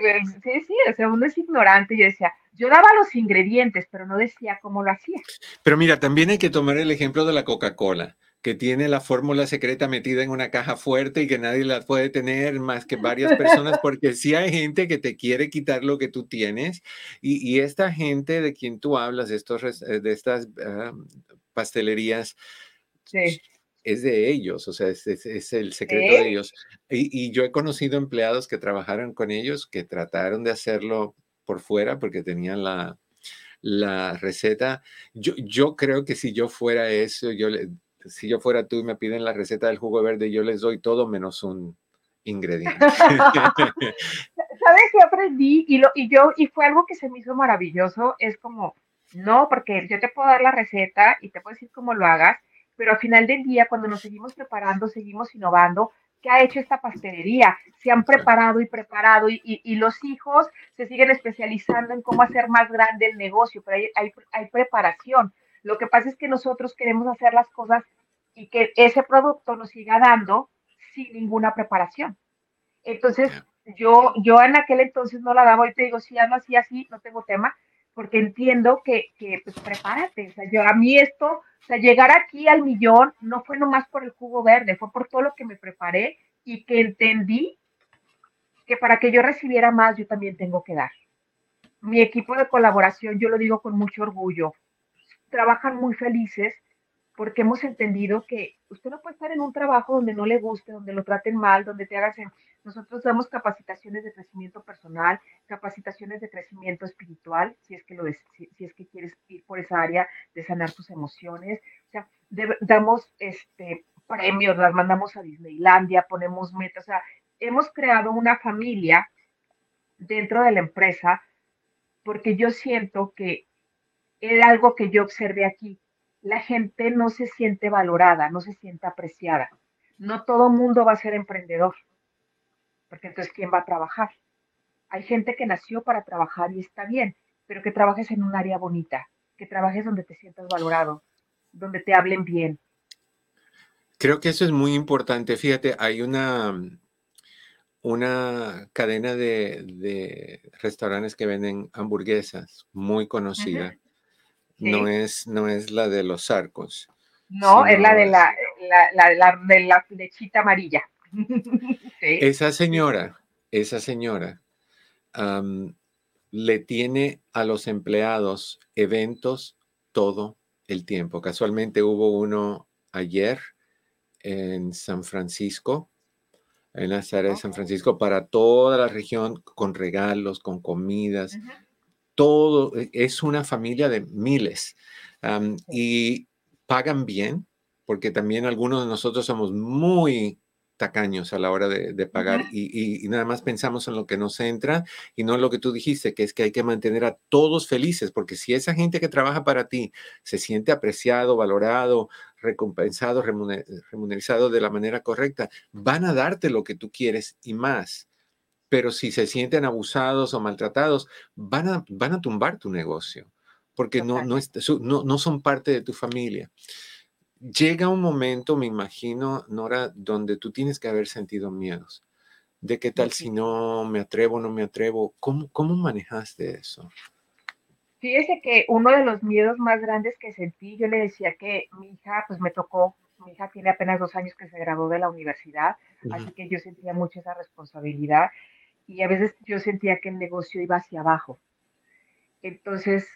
sí, sí, o sea, uno es ignorante. Yo decía, yo daba los ingredientes, pero no decía cómo lo hacía. Pero mira, también hay que tomar el ejemplo de la Coca-Cola, que tiene la fórmula secreta metida en una caja fuerte y que nadie la puede tener más que varias personas, porque sí hay gente que te quiere quitar lo que tú tienes. Y, esta gente de quien tú hablas, estos, de estas ah, pastelerías, sí es de ellos, o sea, es, el secreto de ellos. Y, yo he conocido empleados que trabajaron con ellos, que trataron de hacerlo por fuera porque tenían la, receta. Yo, yo creo que si yo fuera eso, yo si yo fuera tú y me piden la receta del jugo verde, yo les doy todo menos un ingrediente. ¿Sabes qué aprendí? Y, lo, y yo, y fue algo que se me hizo maravilloso, es como, no, porque yo te puedo dar la receta y te puedo decir cómo lo hagas, pero al final del día, cuando nos seguimos preparando, seguimos innovando, ¿qué ha hecho esta pastelería? Se han preparado y preparado y, los hijos se siguen especializando en cómo hacer más grande el negocio, pero hay, hay, preparación. Lo que pasa es que nosotros queremos hacer las cosas y que ese producto nos siga dando sin ninguna preparación. Entonces, yo, yo en aquel entonces no la daba, y te digo, si hazlo así, así, no tengo tema, porque entiendo que, que pues prepárate, o sea, yo a mí esto, o sea, llegar aquí al millón no fue nomás por el jugo verde, fue por todo lo que me preparé y que entendí que para que yo recibiera más, yo también tengo que dar. Mi equipo de colaboración, yo lo digo con mucho orgullo, trabajan muy felices porque hemos entendido que usted no puede estar en un trabajo donde no le guste, donde lo traten mal, donde te hagas nosotros damos capacitaciones de crecimiento personal, capacitaciones de crecimiento espiritual, si es que lo si, es que quieres ir por esa área de sanar tus emociones. O sea, damos este premios, las mandamos a Disneylandia, ponemos metas, o sea, hemos creado una familia dentro de la empresa porque yo siento que es algo que yo observé aquí. La gente no se siente valorada, no se siente apreciada. No todo mundo va a ser emprendedor porque entonces ¿quién va a trabajar? Hay gente que nació para trabajar y está bien, pero que trabajes en un área bonita, que trabajes donde te sientas valorado, donde te hablen bien. Creo que eso es muy importante. Fíjate, hay una, una cadena de, restaurantes que venden hamburguesas muy conocida. No, es, no es la de los arcos. No, es la de la, la, la, de la flechita amarilla. Esa señora, esa señora le tiene a los empleados eventos todo el tiempo. Casualmente hubo uno ayer en San Francisco, en la área de San Francisco, para toda la región, con regalos, con comidas. Todo e, es una familia de miles y pagan bien, porque también algunos de nosotros somos muy tacaños a la hora de, pagar y, nada más pensamos en lo que nos entra y no en lo que tú dijiste, que es que hay que mantener a todos felices, porque si esa gente que trabaja para ti se siente apreciado, valorado, recompensado, remunerizado de la manera correcta, van a darte lo que tú quieres y más. Pero si se sienten abusados o maltratados, van a, van a tumbar tu negocio, porque no, no, no, no son parte de tu familia llega un momento, me imagino, Nora, donde tú tienes que haber sentido miedos. ¿De qué tal si no me atrevo, no me atrevo? ¿Cómo, cómo manejaste eso? Fíjese que uno de los miedos más grandes que sentí, yo le decía que mi hija, pues me tocó, mi hija tiene apenas dos años que se graduó de la universidad, así que yo sentía mucho esa responsabilidad y a veces yo sentía que el negocio iba hacia abajo. Entonces,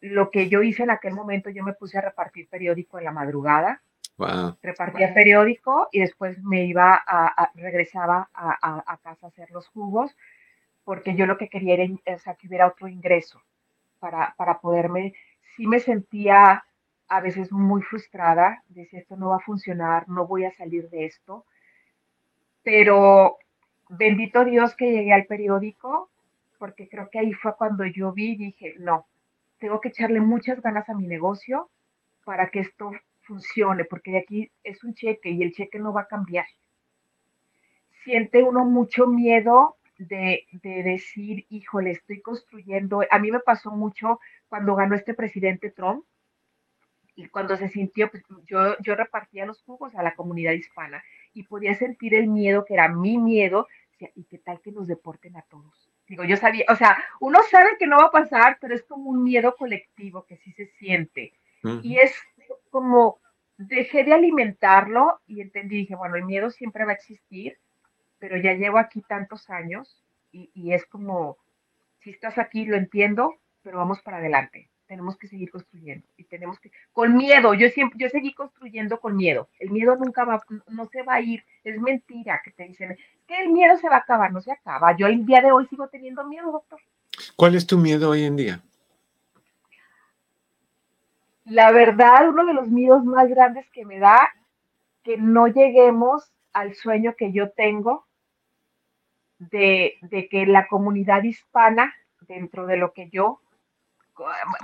lo que yo hice en aquel momento, yo me puse a repartir periódico en la madrugada. Repartía periódico y después me iba a, regresaba a, casa a hacer los jugos, porque yo lo que quería era que hubiera otro ingreso para, para poderme, sí me sentía a veces muy frustrada, decía esto no va a funcionar, no voy a salir de esto, pero bendito Dios que llegué al periódico, porque creo que ahí fue cuando yo vi y dije, no, tengo que echarle muchas ganas a mi negocio para que esto funcione, porque aquí es un cheque y el cheque no va a cambiar. Siente uno mucho miedo de, de decir, híjole, estoy construyendo. A mí me pasó mucho cuando ganó este presidente Trump, y cuando se sintió, pues yo, yo repartía los jugos a la comunidad hispana y podía sentir el miedo, que era mi miedo, y qué tal que nos deporten a todos. Digo, yo sabía, o sea, uno sabe que no va a pasar, pero es como un miedo colectivo que sí se siente. Y es como, dejé de alimentarlo y entendí, dije, bueno, el miedo siempre va a existir, pero ya llevo aquí tantos años y, y es como, si estás aquí, lo entiendo, pero vamos para adelante tenemos que seguir construyendo y tenemos que, con miedo, yo siempre, yo seguí construyendo con miedo, el miedo nunca va, no se va a ir, es mentira que te dicen, que el miedo se va a acabar, no se acaba, yo el día de hoy sigo teniendo miedo, doctor. ¿Cuál es tu miedo hoy en día? La verdad, uno de los miedos más grandes que me da, que no lleguemos al sueño que yo tengo de, de que la comunidad hispana, dentro de lo que yo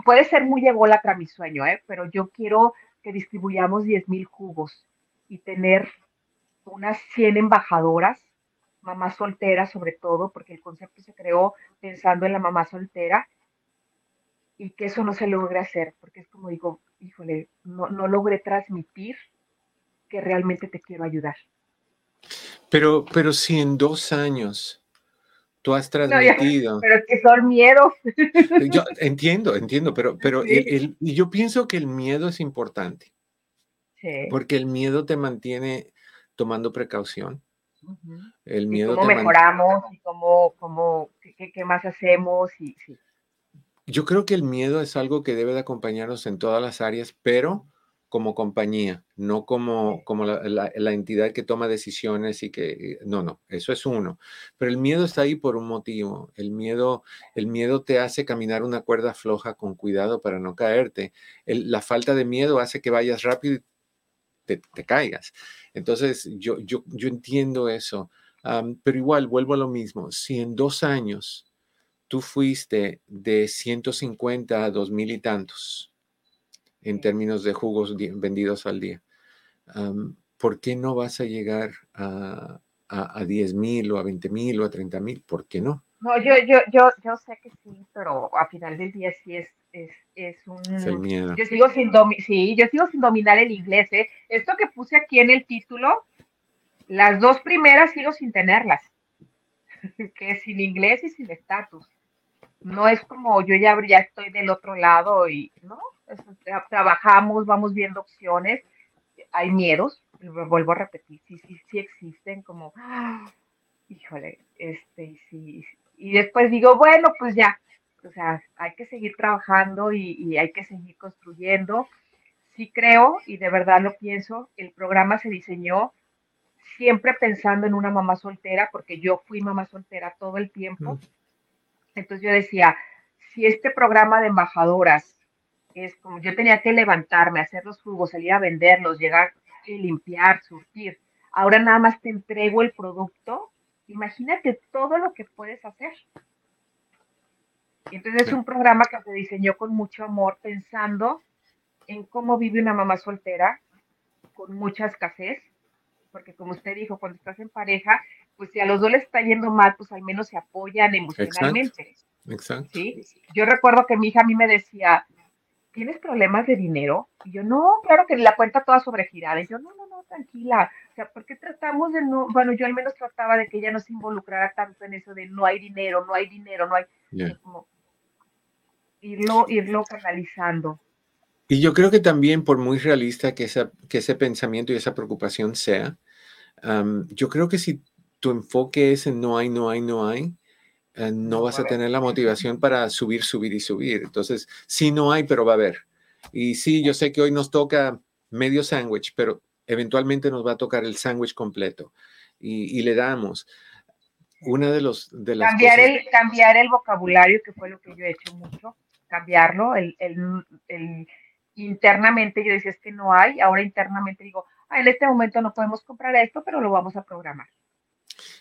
puede ser muy ególatra mi sueño, ¿eh? pero yo quiero que distribuyamos 10 mil jugos y tener unas 100 embajadoras, mamás solteras sobre todo, porque el concepto se creó pensando en la mamá soltera y que eso no se logre hacer, porque es como digo, híjole, no, no logré transmitir que realmente te quiero ayudar. Pero, pero si en dos años tú has transmitido. pero es que son miedos. Yo entiendo, entiendo, pero, pero yo pienso que el miedo es importante. Sí. Porque el miedo te mantiene tomando precaución. El miedo ¿Cómo mejoramos? ¿Y cómo, cómo qué, qué, más hacemos? Y, sí. Yo creo que el miedo es algo que debe de acompañarnos en todas las áreas, pero como compañía, no como, como la, entidad que toma decisiones y que, no, no, eso es uno. Pero el miedo está ahí por un motivo. El miedo, el miedo te hace caminar una cuerda floja con cuidado para no caerte. la falta de miedo hace que vayas rápido y te, caigas. Entonces, yo, yo, yo entiendo eso. pero igual, vuelvo a lo mismo. Si en dos años tú fuiste de 150 a dos mil y tantos, en términos de jugos vendidos al día. ¿Por qué no vas a llegar a, a, 10 mil o a 20 mil o a 30 mil? ¿Por qué no? No, yo, yo, yo, yo sé que sí, pero a final del día sí es, es, es un... el miedo. Yo sigo sin, sí, yo sigo sin dominar el inglés. ¿eh? Esto que puse aquí en el título, las dos primeras sigo sin tenerlas. que es sin inglés y sin estatus. No es como yo ya, ya estoy del otro lado y, ¿no? Trabajamos, vamos viendo opciones, hay miedos, vuelvo a repetir, sí, sí, sí existen como, híjole, este, sí, y después digo, bueno, pues ya, o sea, hay que seguir trabajando y, y hay que seguir construyendo. Sí creo, y de verdad lo pienso, el programa se diseñó siempre pensando en una mamá soltera, porque yo fui mamá soltera todo el tiempo. Entonces yo decía, si este programa de embajadoras es como yo tenía que levantarme, hacer los jugos, salir a venderlos, llegar y limpiar, surtir. Ahora nada más te entrego el producto. Imagínate todo lo que puedes hacer. Entonces es un programa que se diseñó con mucho amor, pensando en cómo vive una mamá soltera con mucha escasez, porque como usted dijo, cuando estás en pareja, pues si a los dos les está yendo mal, pues al menos se apoyan emocionalmente. Exacto. ¿sí? Yo recuerdo que mi hija a mí me decía, ¿tienes problemas de dinero? Y yo, no, claro que la cuenta toda sobregirada. Y yo, no, no, no, tranquila. O sea, ¿por qué tratamos de no, bueno, yo al menos trataba de que ella no se involucrara tanto en eso de no hay dinero, no hay dinero, no hay, como irlo, irlo canalizando. Y yo creo que también, por muy realista que, esa, que ese pensamiento y esa preocupación sea, yo creo que si tu enfoque es en no hay, no hay, no hay, eh, no vas a tener la motivación para subir, subir y subir. Entonces, sí, no hay, pero va a haber. Y sí, yo sé que hoy nos toca medio sándwich, pero eventualmente nos va a tocar el sándwich completo. Y, le damos. Una de los... De las cambiar, el, cambiar el vocabulario, que fue lo que yo he hecho mucho, cambiarlo. El, el, internamente yo decía, es que no hay. Ahora internamente digo, ah, en este momento no podemos comprar esto, pero lo vamos a programar.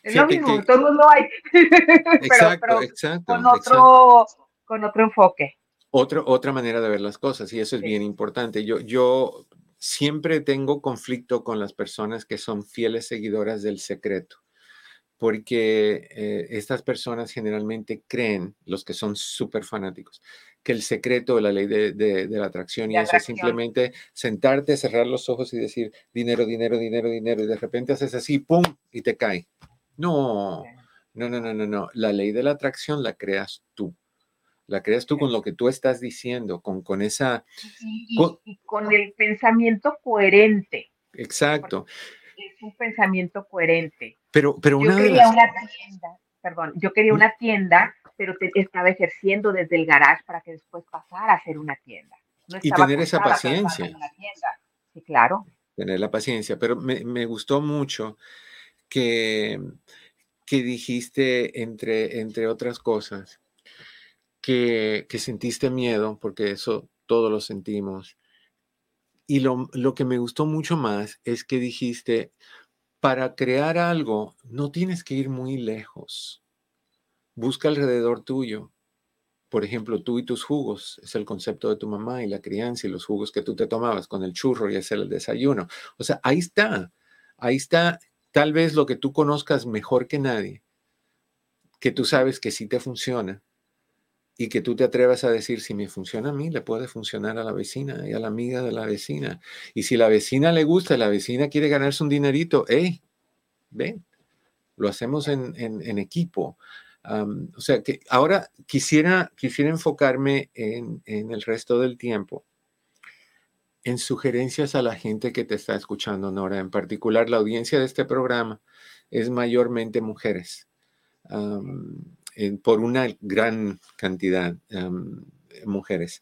Es lo mismo, no hay. Exacto, exacto. Con otro, con otro enfoque. otra manera de ver las cosas, y eso es bien importante. Yo, yo siempre tengo conflicto con las personas que son fieles seguidoras del secreto, porque eh, estas personas generalmente creen, los que son súper fanáticos, que el secreto de la ley de, la atracción y eso es simplemente sentarte, cerrar los ojos y decir dinero, dinero, dinero, dinero, y de repente haces así, ¡pum! y te cae. No, no, no, no, no, no. La ley de la atracción la creas tú. La creas tú con lo que tú estás diciendo, con, con esa... Y, con, el pensamiento coherente. Exacto. Es un pensamiento coherente. Pero, pero una yo quería una tienda, perdón, yo quería una tienda, pero estaba ejerciendo desde el garage para que después pasara a ser una tienda. y tener esa paciencia. Sí, claro. Tener la paciencia, pero me, me gustó mucho que, que dijiste, entre, entre otras cosas, que, que, sentiste miedo, porque eso todos lo sentimos. Y lo, lo que me gustó mucho más es que dijiste, para crear algo no tienes que ir muy lejos. Busca alrededor tuyo. Por ejemplo, tú y tus jugos, es el concepto de tu mamá y la crianza y los jugos que tú te tomabas con el churro y hacer el desayuno. O sea, ahí está, ahí está tal vez lo que tú conozcas mejor que nadie, que tú sabes que sí te funciona y que tú te atrevas a decir, si me funciona a mí, le puede funcionar a la vecina y a la amiga de la vecina. Y si la vecina le gusta, la vecina quiere ganarse un dinerito, hey, ven, lo hacemos en, equipo. o sea que ahora quisiera, quisiera enfocarme en, en el resto del tiempo en sugerencias a la gente que te está escuchando, Nora. En particular, la audiencia de este programa es mayormente mujeres, por una gran cantidad de mujeres.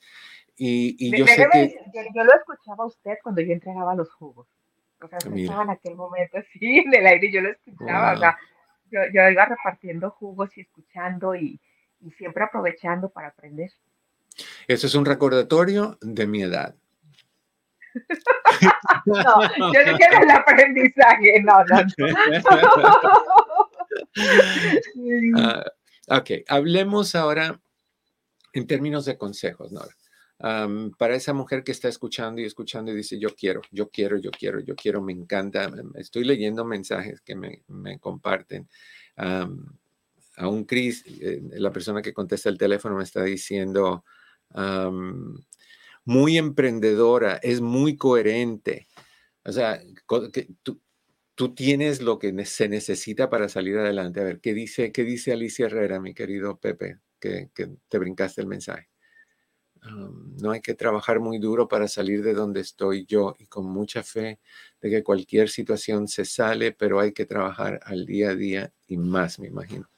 Y, yo sé que... Yo, lo escuchaba a usted cuando yo entregaba los jugos. O sea, estaba en aquel momento así en el aire y yo lo escuchaba. O sea, yo, yo, iba repartiendo jugos y escuchando y, y siempre aprovechando para aprender. Eso es un recordatorio de mi edad no, yo quiero el aprendizaje, no, no. Ah, ok, hablemos ahora en términos de consejos, Nora. para esa mujer que está escuchando y escuchando y dice, yo quiero, yo quiero, yo quiero, yo quiero, me encanta, estoy leyendo mensajes que me, me comparten. a un Cris, eh, la persona que contesta el teléfono me está diciendo, muy emprendedora, es muy coherente. O sea, que tú, tú, tienes lo que se necesita para salir adelante. A ver, ¿qué dice, qué dice Alicia Herrera, mi querido Pepe, que, te brincaste el mensaje? no hay que trabajar muy duro para salir de donde estoy yo y con mucha fe de que cualquier situación se sale, pero hay que trabajar al día a día y más, me imagino.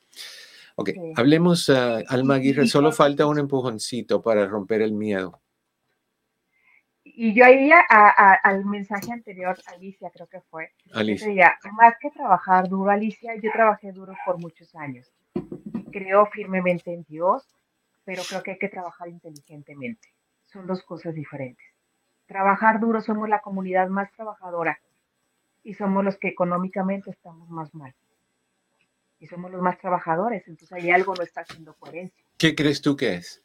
Ok, hablemos, uh, Alma Aguirre, solo falta un empujoncito para romper el miedo y yo ahí al mensaje anterior, Alicia creo que fue, Alicia. más que trabajar duro, Alicia, yo trabajé duro por muchos años. Creo firmemente en Dios, pero creo que hay que trabajar inteligentemente. Son dos cosas diferentes. Trabajar duro somos la comunidad más trabajadora y somos los que económicamente estamos más mal. Y somos los más trabajadores, entonces ahí algo no está haciendo coherencia. ¿Qué crees tú que es?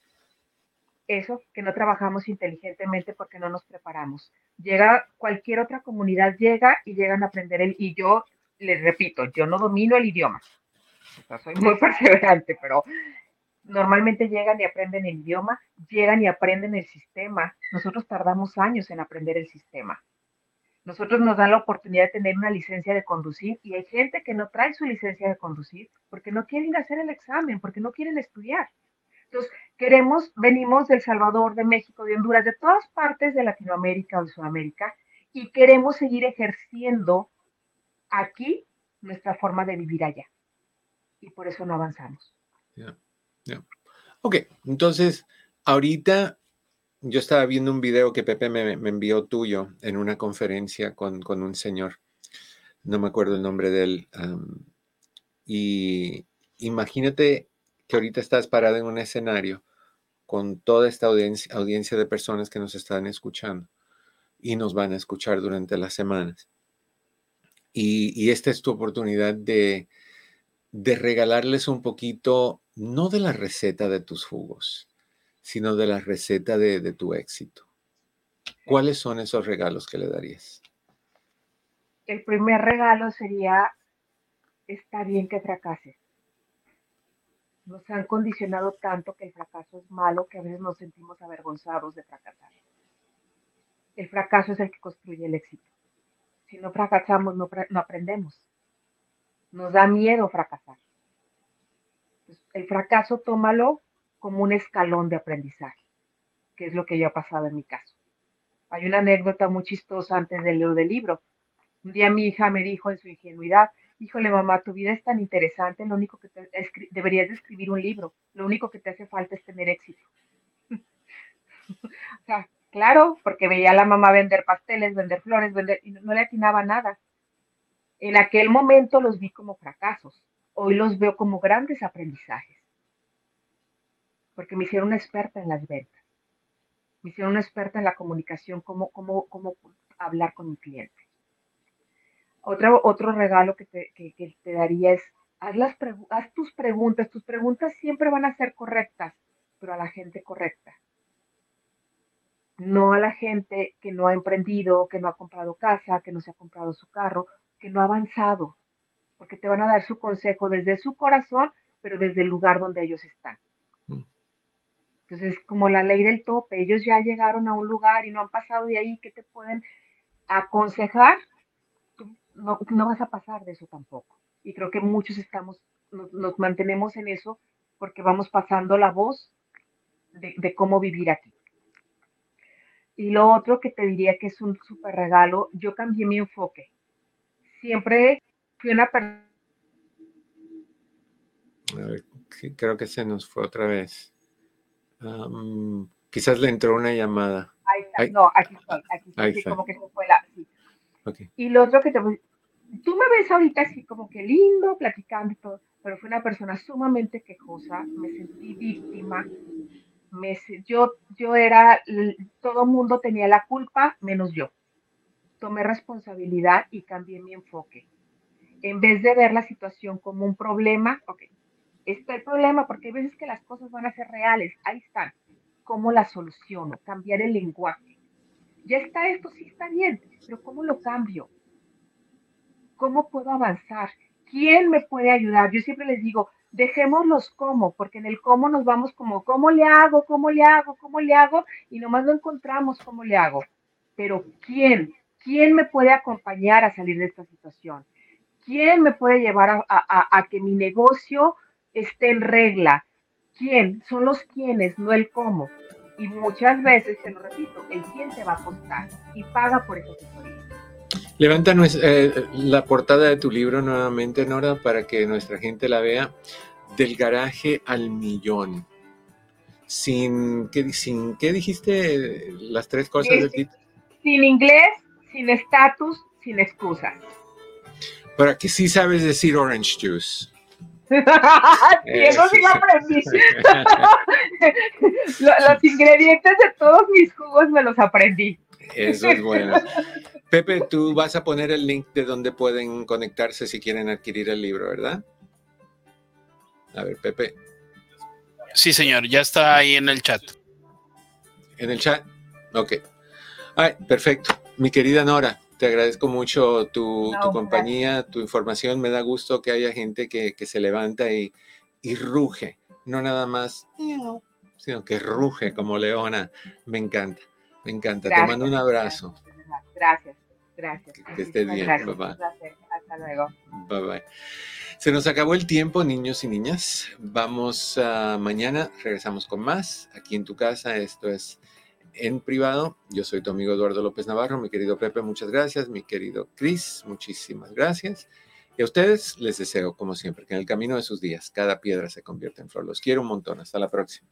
Eso, que no trabajamos inteligentemente porque no nos preparamos. Llega cualquier otra comunidad, llega y llegan a aprender el, y yo les repito, yo no domino el idioma. soy muy perseverante, pero normalmente llegan y aprenden el idioma, llegan y aprenden el sistema. Nosotros tardamos años en aprender el sistema. Nosotros nos dan la oportunidad de tener una licencia de conducir y hay gente que no trae su licencia de conducir porque no quieren hacer el examen, porque no quieren estudiar. Entonces, queremos, venimos del Salvador, de México, de Honduras, de todas partes de Latinoamérica o de Sudamérica, y queremos seguir ejerciendo aquí nuestra forma de vivir allá. Y por eso no avanzamos. Ok, entonces, ahorita yo estaba viendo un video que Pepe me, envió tuyo en una conferencia con, un señor, no me acuerdo el nombre de él, y imagínate que ahorita estás parado en un escenario con toda esta audiencia, de personas que nos están escuchando y nos van a escuchar durante las semanas. Y, esta es tu oportunidad de, de regalarles un poquito, no de la receta de tus jugos, sino de la receta de, tu éxito. ¿Cuáles son esos regalos que le darías? El primer regalo sería, está bien que fracases. Nos han condicionado tanto que el fracaso es malo que a veces nos sentimos avergonzados de fracasar. El fracaso es el que construye el éxito. Si no fracasamos, no, aprendemos. Nos da miedo fracasar. el fracaso, tómalo como un escalón de aprendizaje, que es lo que ya ha pasado en mi caso. Hay una anécdota muy chistosa antes de leer del libro. Un día mi hija me dijo en su ingenuidad, híjole mamá, tu vida es tan interesante, lo único que te, deberías de escribir un libro, lo único que te hace falta es tener éxito. o sea, claro, porque veía a la mamá vender pasteles, vender flores, vender, y no le atinaba nada. En aquel momento los vi como fracasos, hoy los veo como grandes aprendizajes porque me hicieron una experta en las ventas, me hicieron una experta en la comunicación, cómo, cómo, cómo hablar con mi cliente. Otro, otro regalo que te, te daría es, haz, las haz tus preguntas, tus preguntas siempre van a ser correctas, pero a la gente correcta. No a la gente que no ha emprendido, que no ha comprado casa, que no se ha comprado su carro, que no ha avanzado, porque te van a dar su consejo desde su corazón, pero desde el lugar donde ellos están. Entonces, como la ley del tope, ellos ya llegaron a un lugar y no han pasado de ahí, ¿qué te pueden aconsejar? No, vas a pasar de eso tampoco. Y creo que muchos estamos, nos, mantenemos en eso porque vamos pasando la voz de, cómo vivir aquí. Y lo otro que te diría que es un súper regalo, yo cambié mi enfoque. Siempre fui una persona... Creo que se nos fue otra vez quizás le entró una llamada. Ahí está. No, aquí estoy. Aquí estoy. como que se fue la. Y lo otro que te. Tú me ves ahorita así como que lindo, platicando y todo, pero fue una persona sumamente quejosa. Me sentí víctima. Me, yo, yo era. Todo mundo tenía la culpa, menos yo. Tomé responsabilidad y cambié mi enfoque. En vez de ver la situación como un problema, ok, está el problema, porque hay veces que las cosas van a ser reales, ahí están. ¿Cómo las soluciono? Cambiar el lenguaje. Ya está esto, sí está bien, pero ¿cómo lo cambio? ¿Cómo puedo avanzar? ¿Quién me puede ayudar? Yo siempre les digo, dejemos los cómo, porque en el cómo nos vamos como, ¿cómo le hago? ¿Cómo le hago? ¿Cómo le hago? Y nomás no encontramos cómo le hago. Pero ¿quién? ¿Quién me puede acompañar a salir de esta situación? ¿Quién me puede llevar a que mi negocio esté en regla. ¿Quién? Son los quiénes, no el cómo. Y muchas veces, te lo repito, el quién te va a costar y paga por esa asesoría. Levanta eh, la portada de tu libro nuevamente, Nora, para que nuestra gente la vea. Del garaje al millón. Sin, ¿qué, sin, ¿qué dijiste? Las tres cosas del título. Sin inglés, sin estatus, sin excusas. Para que sí sabes decir orange juice. eso sí lo aprendí. los ingredientes de todos mis jugos me los aprendí. Eso es bueno. Pepe, tú vas a poner el link de donde pueden conectarse si quieren adquirir el libro, ¿verdad? A ver, Pepe. Sí, señor, ya está ahí en el chat. ¿En el chat? Ok. Ay, perfecto. Mi querida Nora, te agradezco mucho tu, compañía, tu información. Me da gusto que haya gente que, se levanta y, ruge, no nada más, sino que ruge como leona. Me encanta, me encanta. te mando un abrazo. Gracias, gracias. Que, estés bien, papá. Hasta luego. Bye bye. Se nos acabó el tiempo, niños y niñas. Vamos a mañana, regresamos con más aquí en tu casa. Esto es en privado. Yo soy tu amigo Eduardo López Navarro, mi querido Pepe, muchas gracias, mi querido Cris, muchísimas gracias. Y a ustedes les deseo, como siempre, que en el camino de sus días cada piedra se convierta en flor. Los quiero un montón. Hasta la próxima.